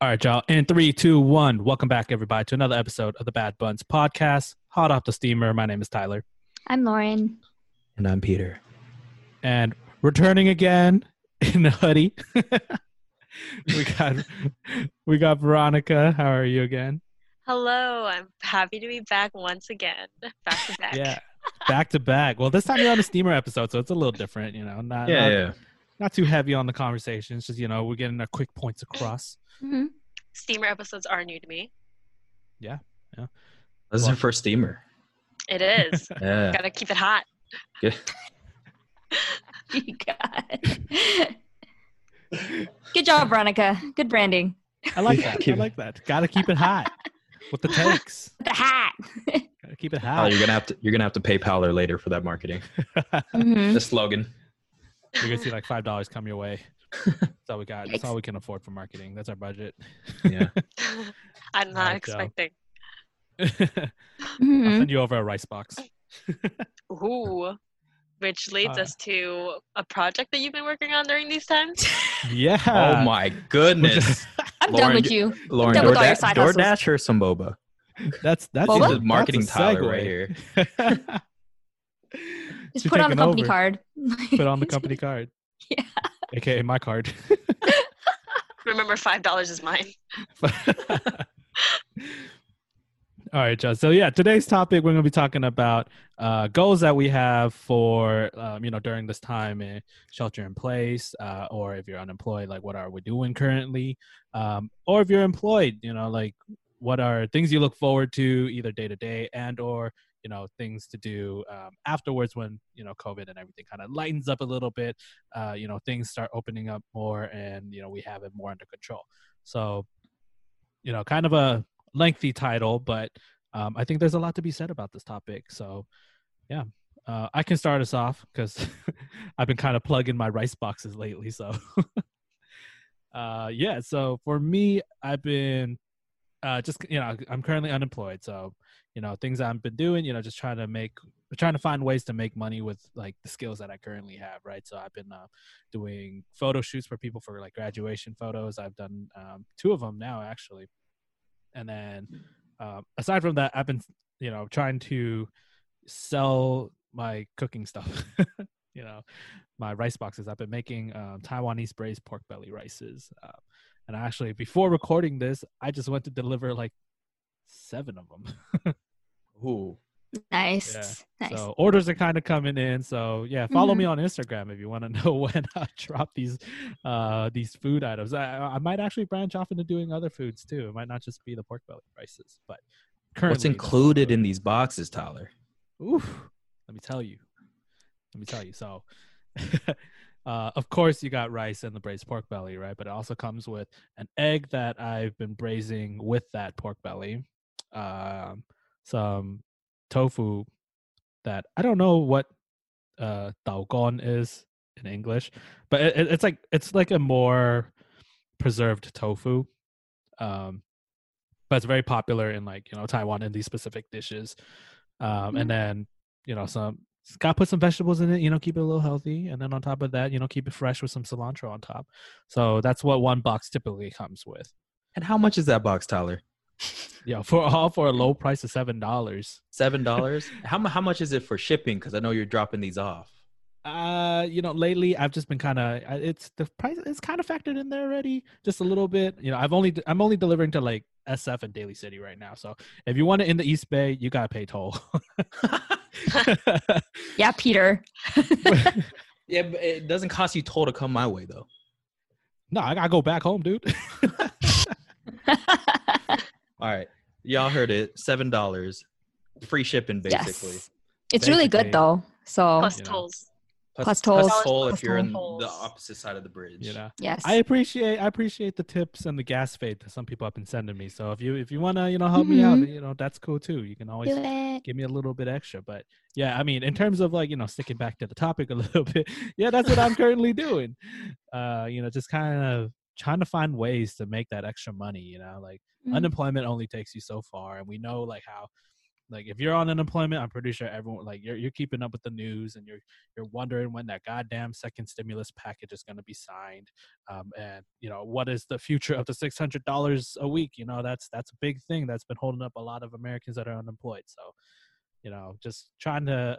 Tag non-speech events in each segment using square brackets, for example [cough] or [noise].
All right, y'all. In three, two, one. Welcome back, everybody, to another episode of the Bad Buns podcast. Hot off the steamer. My name is Tyler, I'm Lauren. And I'm Peter. and returning again [laughs] in a hoodie. [laughs] we got we got Veronica. How are you again? Hello, I'm happy to be back once again. Back to back. Yeah, back to back. Well, this time you're on a steamer episode, so it's a little different. You know, not Yeah, not, yeah. Not too heavy on the conversations. Just you know, we're getting our quick points across. [laughs] Mhm. Steamer episodes are new to me. Yeah, yeah. This is her first steamer. It is. [laughs] Yeah. Gotta keep it hot. Good. [laughs] You got. Good job, Veronica. Good branding. I like that. I like that. Got to keep it hot with the takes. The hat. Got to keep it Oh, hot. you're gonna have to you're gonna have to PayPal her later for that marketing. Mhm. The slogan. You're gonna see like five dollars come your way. That's all we got. That's all we can afford for marketing. That's our budget. Yeah. [laughs] [laughs] I'm not Alright, Joe. expecting. [laughs] I'll Mhm. send you over a rice box. Ooh. Which leads Uh, us to a project that you've been working on during these times. Yeah. oh my goodness. I'm done with you. Lauren, done with all your DoorDash, side hustles. DoorDash or some boba? That's that's Boba? This a- marketing that's a Tyler right here. Just put on the company over. card. Put on the [laughs] company card. Yeah. AKA my card. [laughs] Remember, five dollars is mine. [laughs] All right, Joe. So yeah, today's topic we're going to be talking about uh, goals that we have for um, you know during this time in shelter in place, uh, or if you're unemployed, like what are we doing currently, um, or if you're employed, you know, like what are things you look forward to either day to day and or you know things to do um, afterwards when you know COVID and everything kind of lightens up a little bit. Uh, you know, things start opening up more, and you know we have it more under control. So, you know, kind of a lengthy title, but um, I think there's a lot to be said about this topic. So, yeah, uh, I can start us off because [laughs] I've been kind of plugging my rice boxes lately. So, [laughs] uh, yeah, so for me, I've been uh, just you know I'm currently unemployed, so you know things I've been doing, you know, just trying to make trying to find ways to make money with like the skills that I currently have, right? So I've been uh, doing photo shoots for people for like graduation photos. I've done um, two of them now actually, and then um, aside from that, I've been you know trying to sell my cooking stuff. [laughs] you know, my rice boxes. I've been making um, Taiwanese braised pork belly rices, uh, and actually before recording this, I just went to deliver like seven of them. [laughs] Ooh. Nice. Yeah. Nice. So orders are kind of coming in. So yeah, follow Mhm. me on Instagram if you want to [laughs] know when I drop these uh these food items. I I might actually branch off into doing other foods too. It might not just be the pork belly prices, but currently What's included in these boxes, Tyler? Oof. Let me tell you. Let me tell you. So, [laughs] uh, of course, you got rice and the braised pork belly, right? But it also comes with an egg that I've been braising with that pork belly, um, some tofu that I don't know what uh, daogon is in English, but it, it- it's like it's like a more preserved tofu. Um, but it's very popular in like you know Taiwan in these specific dishes um, and then you know some got to put some vegetables in it you know keep it a little healthy and then on top of that you know keep it fresh with some cilantro on top so that's what one box typically comes with And how much is that box, Tyler? [laughs] yeah for all for a low price of seven dollars Seven [laughs] dollars. how how much is it for shipping? Because I know you're dropping these off. uh you know lately i've just been kind of it's the price is kind of factored in there already just a little bit you know i've only i'm only delivering to like sf and daly city right now so if you want it in the east bay you gotta pay toll [laughs] [laughs] yeah, Peter. [laughs] yeah, but it doesn't cost you toll to come my way though. no i gotta go back home dude [laughs] All right, y'all heard it. Seven dollars, free shipping basically. yes. It's really Basically. good though. So Plus You know. tolls. Plus tolls. toll if you're in the opposite side of the bridge. you know yes. I appreciate I appreciate the tips and the gas fade that some people have been sending me. So if you if you want to you know help me out, Mhm. you know that's cool too. You can always Do it. give me a little bit extra. But yeah, I mean in terms of like you know sticking back to the topic a [laughs] little bit, yeah, that's what I'm currently doing. Uh, you know, just kind of trying to find ways to make that extra money. You know, like Mm. unemployment only takes you so far, and we know like how Like if you're on unemployment, I'm pretty sure everyone like you're you're keeping up with the news and you're you're wondering when that goddamn second stimulus package is going to be signed, um, and you know what is the future of the six hundred dollars a week. You know that's that's a big thing that's been holding up a lot of Americans that are unemployed. So, you know, just trying to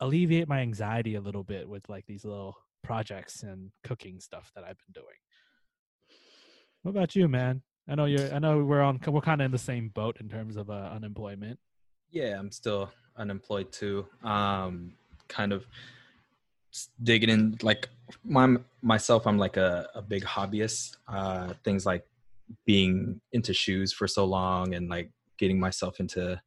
alleviate my anxiety a little bit with like these little projects and cooking stuff that I've been doing. What about you, man? I know you're. I know we're on. We're kind of in the same boat in terms of uh, unemployment. Yeah, I'm still unemployed too. Um, kind of digging in. Like my myself, I'm like a, a big hobbyist. Uh, things like being into shoes for so long and like getting myself into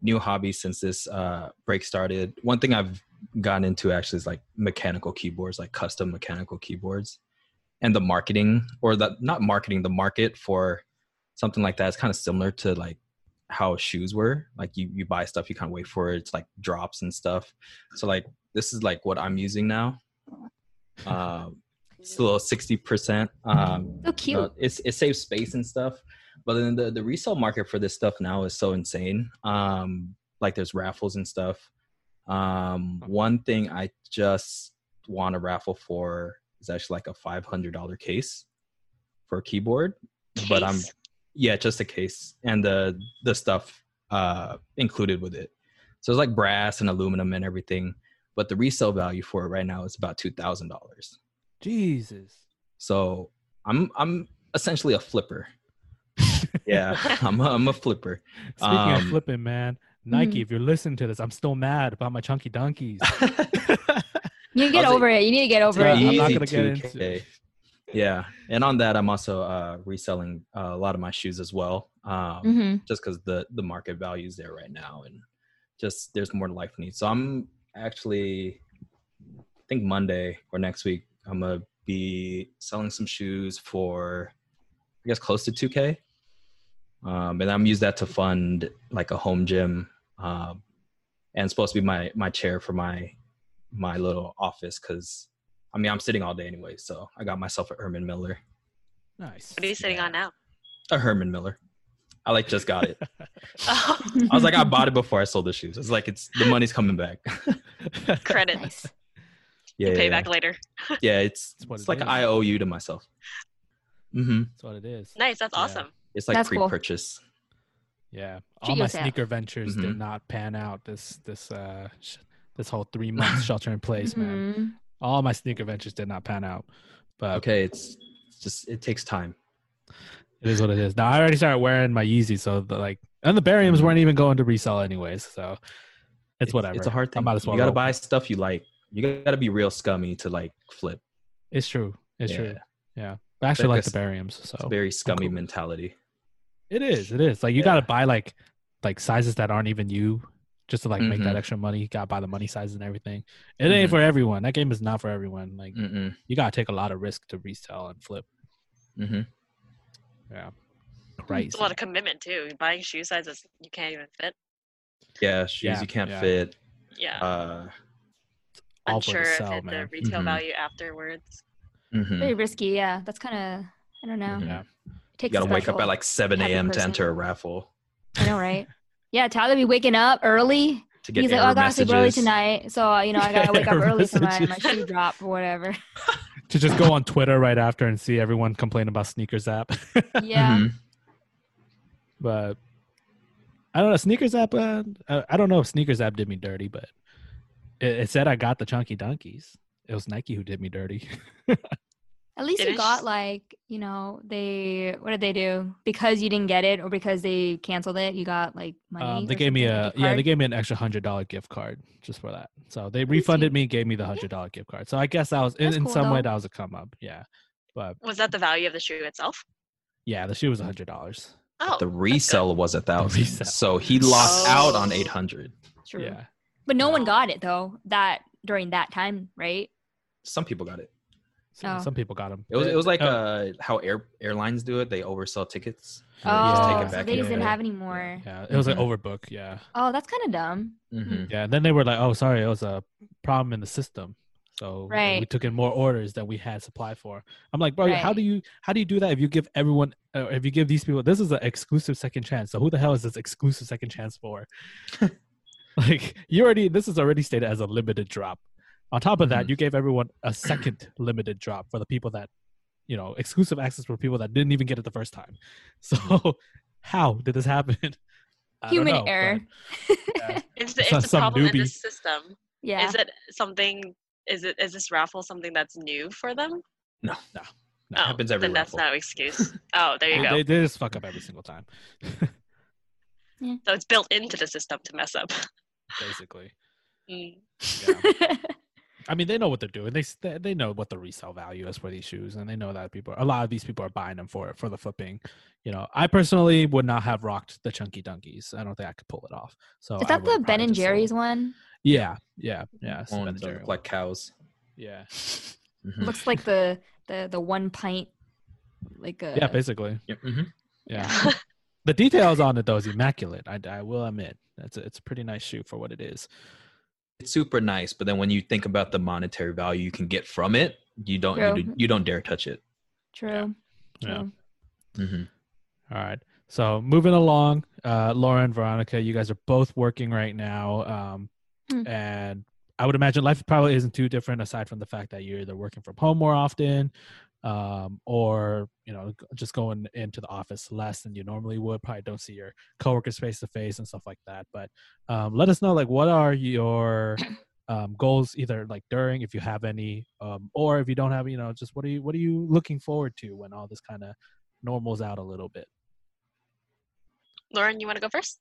new hobbies since this uh, break started. One thing I've gotten into actually is like mechanical keyboards, like custom mechanical keyboards, and the marketing or the not marketing, the market for something like that is kind of similar to like how shoes were. Like you you buy stuff, you kind of wait for it. It's like drops and stuff. So like this is like what I'm using now. Um, it's a little sixty percent. Um, So cute. uh, it's it saves space and stuff but then the, the resale market for this stuff now is so insane um like there's raffles and stuff um one thing i just want to raffle for is actually like a $500 case for a keyboard but i'm Case? Yeah just a case and the the stuff uh included with it so it's like brass and aluminum and everything but the resale value for it right now is about $2000 Jesus. so I'm I'm essentially a flipper. [laughs] yeah, I'm a, I'm a flipper. Speaking of Um, flipping, man, Nike, Mhm. if you're listening to this, I'm still mad about my chunky dunkies. [laughs] You get I'll say- over it. You need to get over Yeah, it. I'm not gonna get 2K. into- Yeah, and on that, I'm also uh, reselling uh, a lot of my shoes as well, um, Mhm. just because the the market value is there right now, and just there's more life needs. So I'm actually, I think Monday or next week, I'm gonna be selling some shoes for, I guess, close to 2K, um, and I'm use that to fund like a home gym, um, and it's supposed to be my my chair for my my little office because I mean I'm sitting all day anyway, so I got myself a Herman Miller. nice. What are you sitting on now? A Herman Miller. I like just got it. [laughs] Oh, I was like, I bought it before I sold the shoes. It's like it's the money's coming back. [laughs] Credits. Nice. yeah, you pay yeah, back later. [laughs] yeah. It's That's what it's like is. I owe you to myself. Mm-hmm. That's what it is. Nice. That's Yeah. awesome. It's like That's pre-purchase. Yeah, Treat all my yourself. sneaker ventures did Mhm. not pan out this this uh sh- this whole three months shelter in place, man. All my sneaker ventures did not pan out, but Okay, it's, it's just it takes time. it is what it is. Now I already started wearing my Yeezy, so the, like, and the Bariums Mhm. weren't even going to resell anyways, so it's, whatever. It's a hard I thing. might as well you gotta roll. buy stuff you like. You gotta be real scummy to like flip. It's true. It's Yeah. true. Yeah, I actually like the Bariums, so It's very scummy cool. mentality. It is. It is. Like you Yeah. gotta buy like like sizes that aren't even you, just to like make that Mhm. extra money. Gotta buy the money sizes and everything. It ain't Mhm. for everyone. That game is not for everyone. Like Mm-mm. you gotta take a lot of risk to resell and flip. hmm Yeah. Right. It's a lot of commitment too. Buying shoe sizes you can't even fit. Yeah, shoes Yeah, you can't yeah. fit. Yeah. Uh, all for the Unsure sell, if it, the retail Mhm. value afterwards. mhm. Very risky. Yeah, that's kind of. I don't know. Yeah. You gotta wake up at like 7 a.m. to enter a raffle I know, right? [laughs] Yeah, Tyler be waking up early. to get He's like, oh, I gotta sleep early tonight, so uh, you know I gotta [laughs] wake up early for my, my shoe drop or whatever. [laughs] to just go on Twitter right after and see everyone complain about SNKRS app. [laughs] Yeah. Mhm. but I don't know. SNKRS app. Uh, uh, I don't know if SNKRS app did me dirty, but it, it said I got the chunky dunkies. It was Nike who did me dirty. At least It you got like you know they what did they do because you didn't get it or because they canceled it you got like money. Um, they gave me something, a yeah, they gave me an extra hundred dollar gift card just for that. So they That's refunded sweet. me, gave me the hundred dollar gift card. So I guess that was in, That's in cool, some way that was a come up. Yeah, but Was that the value of the shoe itself? yeah, the shoe was a hundred dollars. Oh, The that's resell was a thousand, so he lost out on Oh. 800. True. Yeah, But no one got it though that during that time, right? Some people got it. So Oh. some people got them. It was it was like Oh. uh how air airlines do it. They oversell tickets. Oh, and they just take it so they just didn't have any more. yeah, it was Mhm. like overbook. Yeah, Oh, that's kind of dumb. Mhm. yeah. And then they were like, "Oh, sorry, it was a problem in the system." So we took in more orders than we had supply for. I'm like, bro, how do you how do you do that if you give everyone uh, if you give these people this is an exclusive second chance? So who the hell is this exclusive second chance for? [laughs] like you already this is already stated as a limited drop. On top of that, Mhm. you gave everyone a second limited drop for the people that you know exclusive access for people that didn't even get it the first time. [laughs] So how did this happen? [laughs] I Human know, but- error. yeah. [laughs] It's the, Some- it's the some problem in the system. Yeah. Is it something? Is it is this raffle something that's new for them? No, No. It happens every then that's raffle. no excuse. oh, there you go. they, they just fuck up every single time, So it's built into the system to mess up. basically. Mm. Yeah. I mean, they know what they're doing. They they they know what the resale value is for these shoes, and they know that people, a lot of these people are buying them for for the flipping. You know, I personally would not have rocked the chunky dunkies. I don't think I could pull it off. So Is that the Ben and just sold Jerry's it. one? Yeah, yeah, yeah. it's Ben Ones and that look like cows. yeah, [laughs] Mhm. Looks like the the the one pint, like a yeah, basically, Yep, mhm. yeah. [laughs] the details on it though is immaculate. I, I will admit, it's a, it's a pretty nice shoe for what it is. It's super nice, but then when you think about the monetary value you can get from it, you don't you, do, you don't dare touch it. true. Yeah. true. hmm All right. So moving along, uh, Lauren, Veronica, you guys are both working right now, um, Hmm. and I would imagine life probably isn't too different aside from the fact that you're either working from home more often, um, or you know just going into the office less than you normally would. Probably don't see your coworkers face to face and stuff like that. But um, let us know like what are your [clears throat] um, goals either like during if you have any, um, or if you don't have, you know, just what are you what are you looking forward to when all this kind of normals out a little bit. Lauren, you want to go first?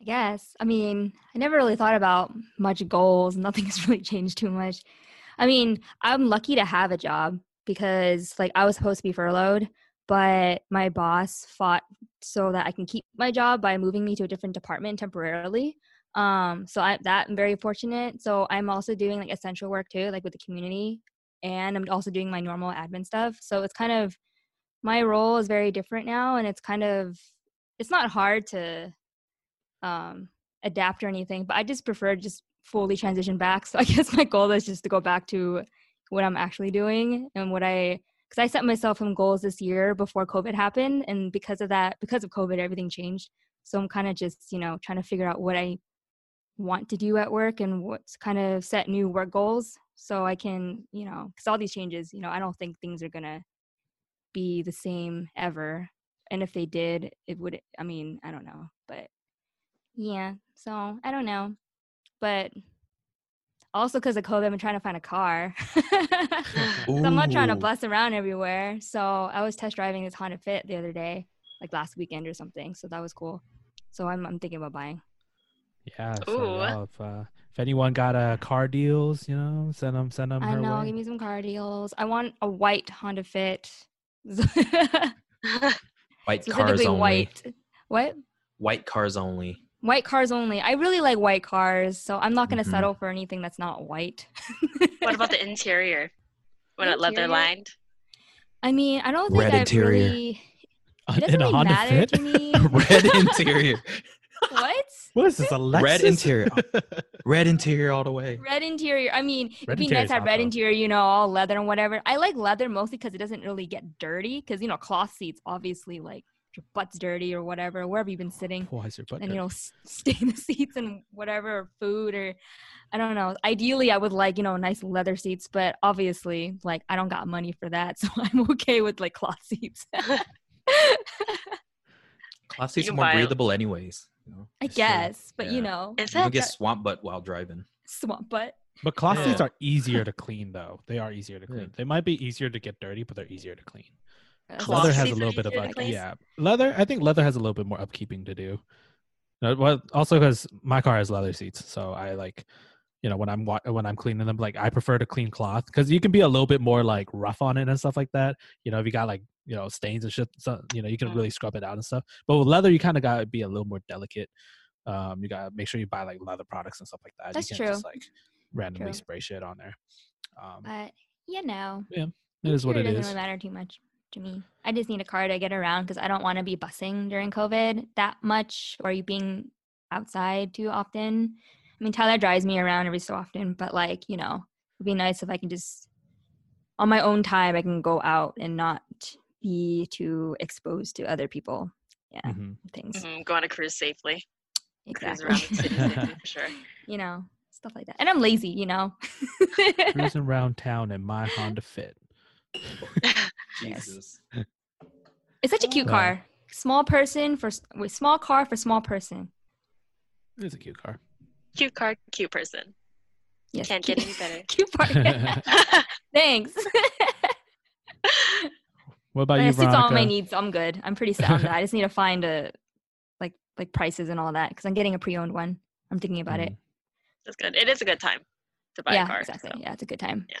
I guess. I mean, I never really thought about much goals. [laughs] Nothing has really changed too much. I mean, I'm lucky to have a job because like I was supposed to be furloughed, but my boss fought so that I can keep my job by moving me to a different department temporarily. Um, so I that I'm very fortunate. So I'm also doing like essential work too, like with the community, and I'm also doing my normal admin stuff. So it's kind of my role is very different now, and it's kind of it's not hard to um adapt or anything but i just prefer just fully transition back [laughs] so i guess my goal is just to go back to what i'm actually doing and what i because i set myself some goals this year before covid happened and because of that because of covid everything changed so i'm kind of just you know trying to figure out what i want to do at work and what's kind of set new work goals so i can you know because all these changes you know i don't think things are gonna be the same ever and if they did it would i mean i don't know but yeah, so I don't know. But also because of COVID, I've been trying to find a car. [laughs] 'Cause I'm not trying to Ooh. bust around everywhere. So I was test driving this Honda Fit the other day, like last weekend or something. So that was cool. So I'm, I'm thinking about buying. Yeah. So Ooh. y'all, if uh, if anyone got uh, car deals, you know, send them send them I her know, way. give me some car deals. I want a white Honda Fit. [laughs] [laughs] White cars only. white. What? White cars only. White cars only. I really like white cars, so I'm not gonna Mhm. settle for anything that's not white. what about the [laughs] interior? When it leather lined? I mean, I don't think Red I interior. really. It doesn't in really matter Fit. to me. [laughs] Red interior. what? What is this? A Lexus? Red interior. [laughs] Red interior all the way. Red interior. I mean, Red it'd be nice to have red though. interior, you know, all leather and whatever. I like leather mostly because it doesn't really get dirty. Because you know, cloth seats obviously like your butt's dirty or whatever, wherever you've been sitting, Why is your butt and you dirty? know, s- [laughs] stain the seats and whatever or food or I don't know. Ideally, I would like you know nice leather seats, but obviously, like I don't got money for that, [laughs] so I'm okay with like cloth seats. [laughs] Cloth seats are more buy- breathable anyways. You know? I It's true. guess, but Yeah. you know, Is You don't get swamp butt while driving. swamp butt. But cloth seats are easier to clean, though. They are easier to clean. Yeah. They might be easier to get dirty, but they're easier to clean. Leather has a little bit of like, yeah, leather. I think leather has a little bit more upkeeping to do. Well, also because my car has leather seats, so I like, you know, when I'm when I'm cleaning them, like I prefer to clean cloth because you can be a little bit more like rough on it and stuff like that. You know, if you got like you know stains and shit, so, you know, you can Mm. really scrub it out and stuff. But with leather, you kind of gotta be a little more delicate. Um, you gotta make sure you buy like leather products and stuff like that. That's you can't just true. like randomly True. spray shit on there. Um, But you know, yeah, it is what interior it doesn't is. really matter too much to me. I just need a car to get around because I don't want to be busing during COVID that much or you being outside too often. I mean, Tyler drives me around every so often, but like you know, it would be nice if I can just on my own time I can go out and not be too exposed to other people. Yeah, Mhm. things. Mhm, Go on a cruise safely. Cruise Exactly. around the city safely, for [laughs] sure. you know, stuff like that. And I'm lazy, you know. Cruising [laughs] around town in my Honda Fit. [laughs] Yes. Jesus. it's such a cute Wow. car. Small person for s- with small car for small person. It's a cute car. Cute car, cute person. Yes, Can't cute, get any better. [laughs] cute part. [laughs] Thanks. What about But you, it suits all my Veronica? needs. I'm good. I'm pretty set on that. I just need to find a like like prices and all that because I'm getting a pre-owned one. I'm thinking about it. Mm. That's good. It is a good time to buy yeah, a car. exactly. so. Yeah, it's a good time. Yeah.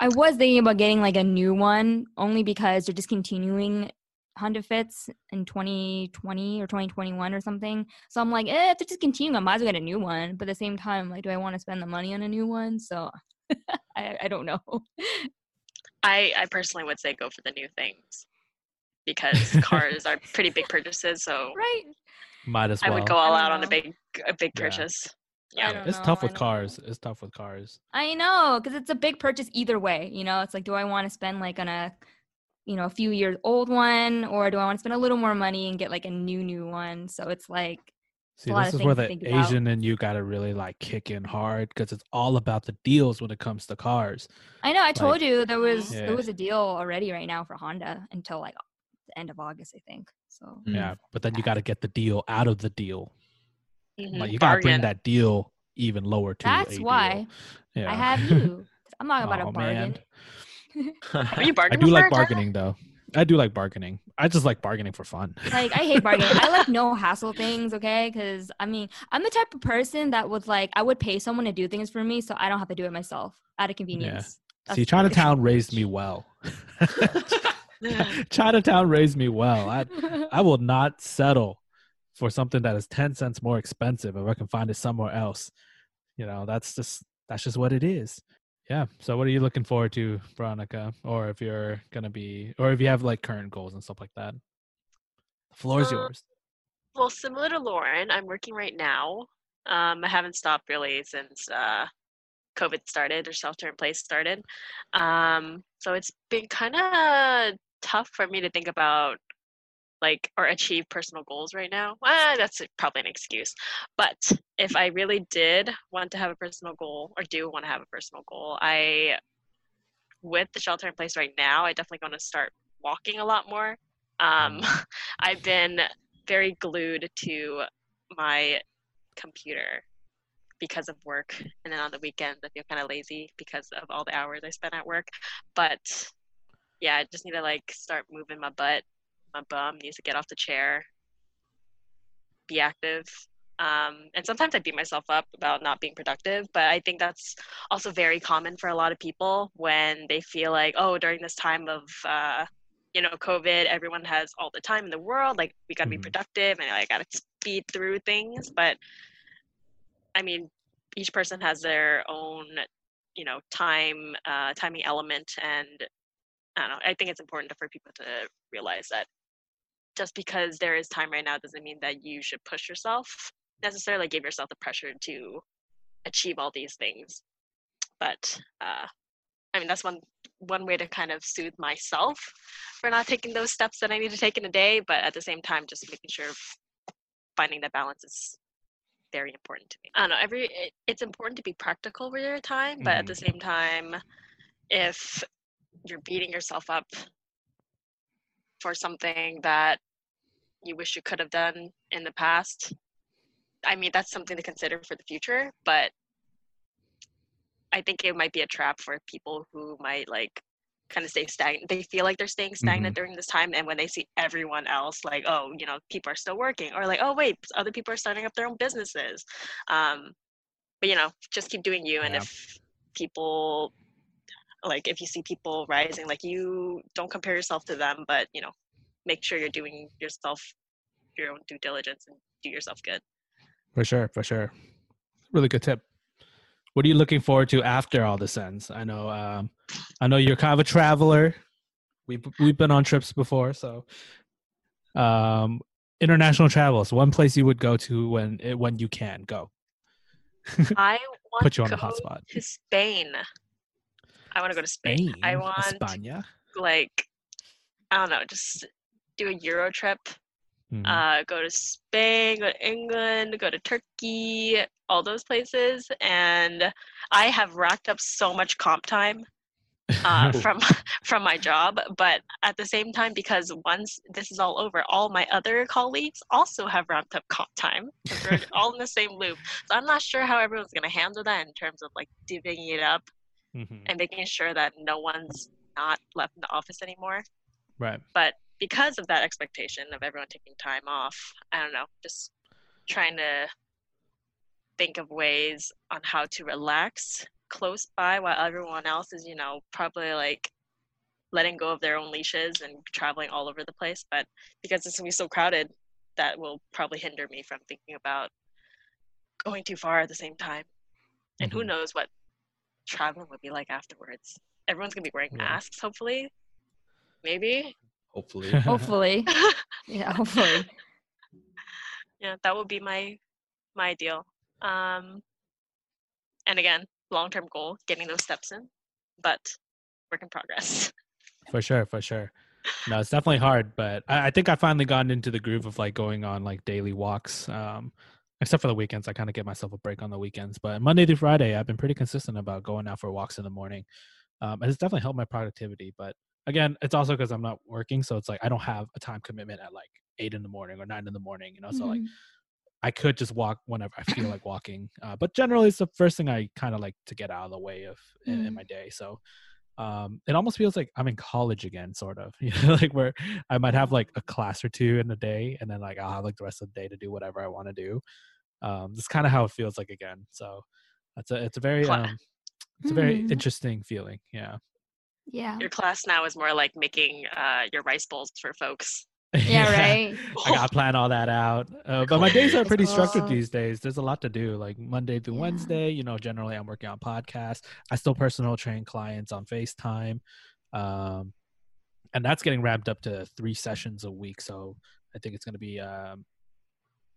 I was thinking about getting like a new one only because they're discontinuing Honda Fits in 2020 or 2021 or something. So I'm like, eh, if they're discontinuing, I might as well get a new one. But at the same time, like, do I want to spend the money on a new one? So [laughs] I, I don't know. I, I personally would say go for the new things because cars are pretty big purchases. So [laughs] right? Might as well. I would go all out on a big a big Yeah. purchase. I Yeah. don't It's know, tough with don't cars. know. It's tough with cars. I know, because it's a big purchase either way. You know, it's like, do I want to spend like on a, you know, a few years old one, or do I want to spend a little more money and get like a new new one? So it's like, See, a lot this of is where the to about. Asian and you gotta really like kick in hard because it's all about the deals when it comes to cars. I know, I told you there was Yeah. there was a deal already right now for Honda until like the end of August, I think. So Mm. Yeah, but then you got to get the deal out of the deal. Mhm. Like you got to bring that deal even lower to. that's a why Yeah. I have you. [laughs] I'm not about Aw, a bargain. [laughs] Are you [laughs] I do like bargaining though. I do like bargaining. I just like bargaining for fun. Like I hate bargaining. I like no hassle things, okay? Because I mean, I'm the type of person that would like I would pay someone to do things for me, so I don't have to do it myself out of convenience. That's See, Chinatown raised me well. Chinatown raised me well. I I will not settle for something that is 10 cents more expensive if I can find it somewhere else. You know, that's just that's just what it is. Yeah. So what are you looking forward to, Veronica? Or if you're gonna be or if you have like current goals and stuff like that. The floor is Uh, yours. Well, similar to Lauren, I'm working right now. Um, I haven't stopped really since uh, COVID started or shelter in place started. Um, so it's been kind of tough for me to think about like or achieve personal goals right now. Well, that's probably an excuse. But if I really did want to have a personal goal or do want to have a personal goal, I with the shelter in place right now, I definitely want to start walking a lot more. Um, [laughs] I've been very glued to my computer because of work and then on the weekends i feel kind of lazy because of all the hours i spend at work but yeah i just need to like start moving my butt my bum needs to get off the chair be active. Um, and sometimes i beat myself up about not being productive but i think that's also very common for a lot of people when they feel like oh during this time of uh, you know covid everyone has all the time in the world like we got to be productive and i got to speed through things. But i mean each person has their own you know time uh, timing element and i don't know i think it's important for people to realize that just because there is time right now doesn't mean that you should push yourself necessarily give yourself the pressure to achieve all these things. But uh, i mean that's one one way to kind of soothe myself for not taking those steps that i need to take in a day but at the same time just making sure finding that balance is very important to me. I don't know every it, it's important to be practical with your time but at the same time if you're beating yourself up for something that you wish you could have done in the past. I mean that's something to consider for the future but i think it might be a trap for people who might like kind of stay stagnant they feel like they're staying stagnant during this time and when they see everyone else like oh you know people are still working or like oh wait other people are starting up their own businesses. Um but you know just keep doing you and if people like if you see people rising like you don't compare yourself to them but you know make sure you're doing yourself your own due diligence and do yourself good For sure, for sure. Really good tip. What are you looking forward to after all this ends? I know, um, I know you're kind of a traveler. We've we've been on trips before, so um, international travels one place you would go to when it, when you can go. [laughs] i want Put you on to the go hot spot. to spain I want to go to Spain. Spain, I want España. like I don't know, just do a Euro trip. Mhm. Uh, go to Spain, go to England, go to Turkey, all those places, and I have racked up so much comp time uh, [laughs] from [laughs] from my job. But at the same time, because once this is all over, all my other colleagues also have ramped up comp time. We're all in the same loop, so I'm not sure how everyone's gonna handle that in terms of like divvying it up Mhm. and making sure that no one's not left in the office anymore. Right. But because of that expectation of everyone taking time off, I don't know, just trying to think of ways on how to relax close by while everyone else is, you know, probably like letting go of their own leashes and traveling all over the place. But because it's gonna be so crowded, that will probably hinder me from thinking about going too far at the same time. And who Mhm. knows what traveling would be like afterwards. Everyone's gonna be wearing masks, hopefully. Maybe. Hopefully. [laughs] Hopefully. [laughs] yeah, hopefully. yeah, that would be my my ideal. Um, and again, long term goal, getting those steps in, but work in progress. [laughs] For sure, for sure. No, it's definitely hard, but I, I think I finally gotten into the groove of like going on like daily walks. Um, except for the weekends, I kind of get myself a break on the weekends. But Monday through Friday, I've been pretty consistent about going out for walks in the morning, um, and it's definitely helped my productivity. But again, it's also because I'm not working, so it's like I don't have a time commitment at like eight in the morning or nine in the morning. You know, so like Mhm. I could just walk whenever I feel like walking. Uh, but generally, it's the first thing I kind of like to get out of the way of in, in Mm. my day. So um, it almost feels like I'm in college again, sort of. [laughs] You know, like where I might have like a class or two in a day, and then like I'll have like the rest of the day to do whatever I want to do. Um, that's kind of how it feels like again. So it's a it's a very um, it's a very Mm. interesting feeling. Yeah. Yeah. Your class now is more like making uh, your rice bowls for folks. [laughs] Yeah, right. I got to plan all that out. Uh, but my days are pretty structured these days. There's a lot to do, like Monday through Yeah. Wednesday. You know, generally I'm working on podcasts. I still personal train clients on FaceTime. Um, and that's getting ramped up to three sessions a week. So I think it's going to be um,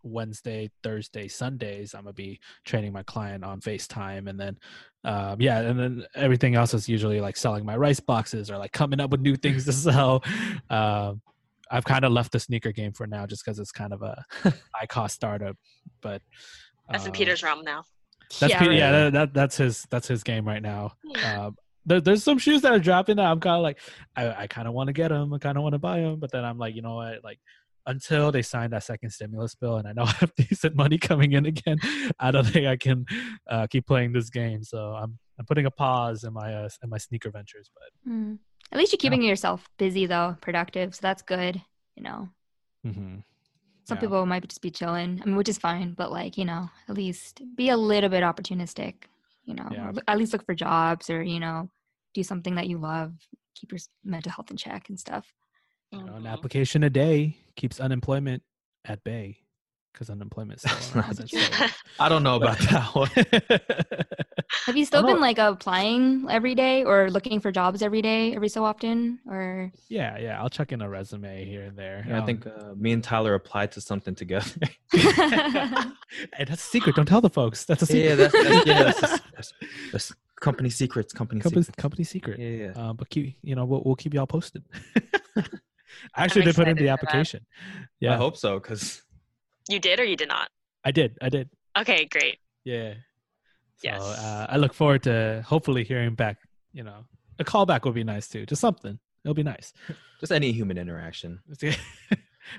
Wednesday, Thursday, Sundays. I'm going to be training my client on FaceTime. And then, um, yeah, and then everything else is usually like selling my rice boxes or like coming up with new things to [laughs] sell. Um, I've kind of left the sneaker game for now just because it's kind of a [laughs] high cost startup. But That's in um, Peter's realm now. That's yeah, Peter, right. yeah, that, that that's his that's his game right now. Um, there, there's some shoes that are dropping that I'm kind of like, I, I kind of want to get them, I kind of want to buy them, but then I'm like, you know what, like until they sign that second stimulus bill and I know [laughs] I have decent money coming in again, [laughs] I don't think I can uh, keep playing this game. So I'm I'm putting a pause in my uh, in my sneaker ventures, but Mm. At least you're keeping yourself busy though, productive. So that's good. You know, mhm. some Yeah. people might just be chilling. I mean, which is fine, but like you know, at least be a little bit opportunistic. You know, Yeah. at least look for jobs or you know, do something that you love. Keep your mental health in check and stuff. You know, an Mhm. application a day keeps unemployment at bay because unemployment is around. That's so- [laughs] I don't know about that [laughs] one. Have you [laughs] still been like applying every day or looking for jobs every day, every so often, or? yeah, yeah, I'll check in a resume here and there. Yeah, I Um, think uh, me and Tyler applied to something together. and that's a secret. Don't tell the folks. That's a secret. yeah, that's, that's, yeah, that's, that's, that's, that's company secrets. Company, company, secrets. company secret. Yeah, yeah. Um, but keep you know we'll, we'll keep y'all posted. I actually did put in the application. Yeah. I hope so, because You did or you did not? I did. I did. Okay, great. Yeah. So Yes. uh, I look forward to hopefully hearing back. You know, a callback would be nice too. Just something. It'll be nice. [laughs] just any human interaction. [laughs] I'm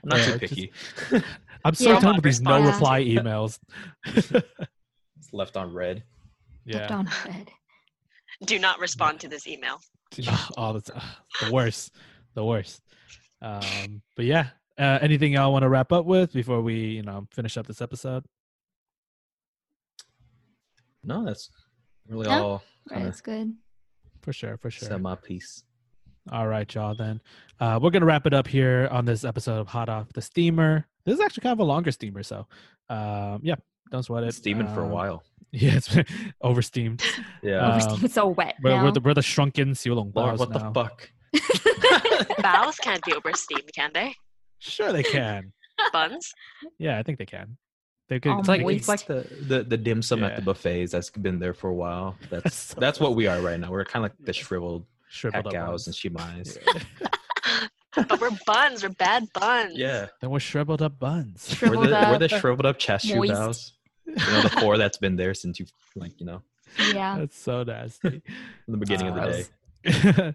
I'm not too picky. [laughs] I'm so Yeah. done with these no Response. reply emails. it's left on red. Yeah. Left on red. Do not respond to this email. oh, that's uh, the worst. The worst. Um, but yeah. Uh, anything y'all want to wrap up with before we, you know, finish up this episode? No, that's really No, all Right, kind of it's good. For sure, for sure. said my piece. All right, y'all. Then uh, we're gonna wrap it up here on this episode of Hot Off the Steamer. This is actually kind of a longer steamer, so um, yeah, don't sweat it. It's steaming for a Um, while. [laughs] Yeah, it's been oversteamed. [laughs] Yeah. Uh, Oversteam. it's so wet We're, now. we're, the, we're the shrunken Siulong Lord, bars what the fuck? [laughs] Bows can't be oversteamed, can they? Sure, they can. Buns? Yeah, I think they can. They could. Oh, It's like it's like the the, the dim sum at the buffets that's been there for a while. That's [laughs] That's so that's what we are right now. We're kind of like the shriveled shriveled up cows ones. and shimais. [laughs] but we're buns. We're bad buns. Yeah, Then we're shriveled up buns. we're Shriveled the we're the shriveled up chashu moist. bows. You know the four that's been there since you like you know Yeah. That's so nasty. from the beginning of the uh, day. [laughs]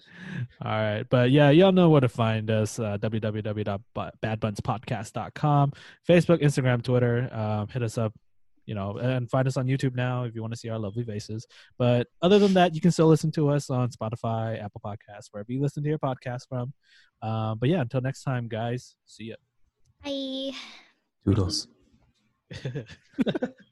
All right. But yeah, y'all know where to find us uh, www.badbunspodcast.com, Facebook, Instagram, Twitter. Um, hit us up, you know, and find us on YouTube now if you want to see our lovely faces. But other than that, you can still listen to us on Spotify, Apple Podcasts, wherever you listen to your podcast from. Um, but yeah, until next time, guys, see ya. Bye. Doodles. [laughs]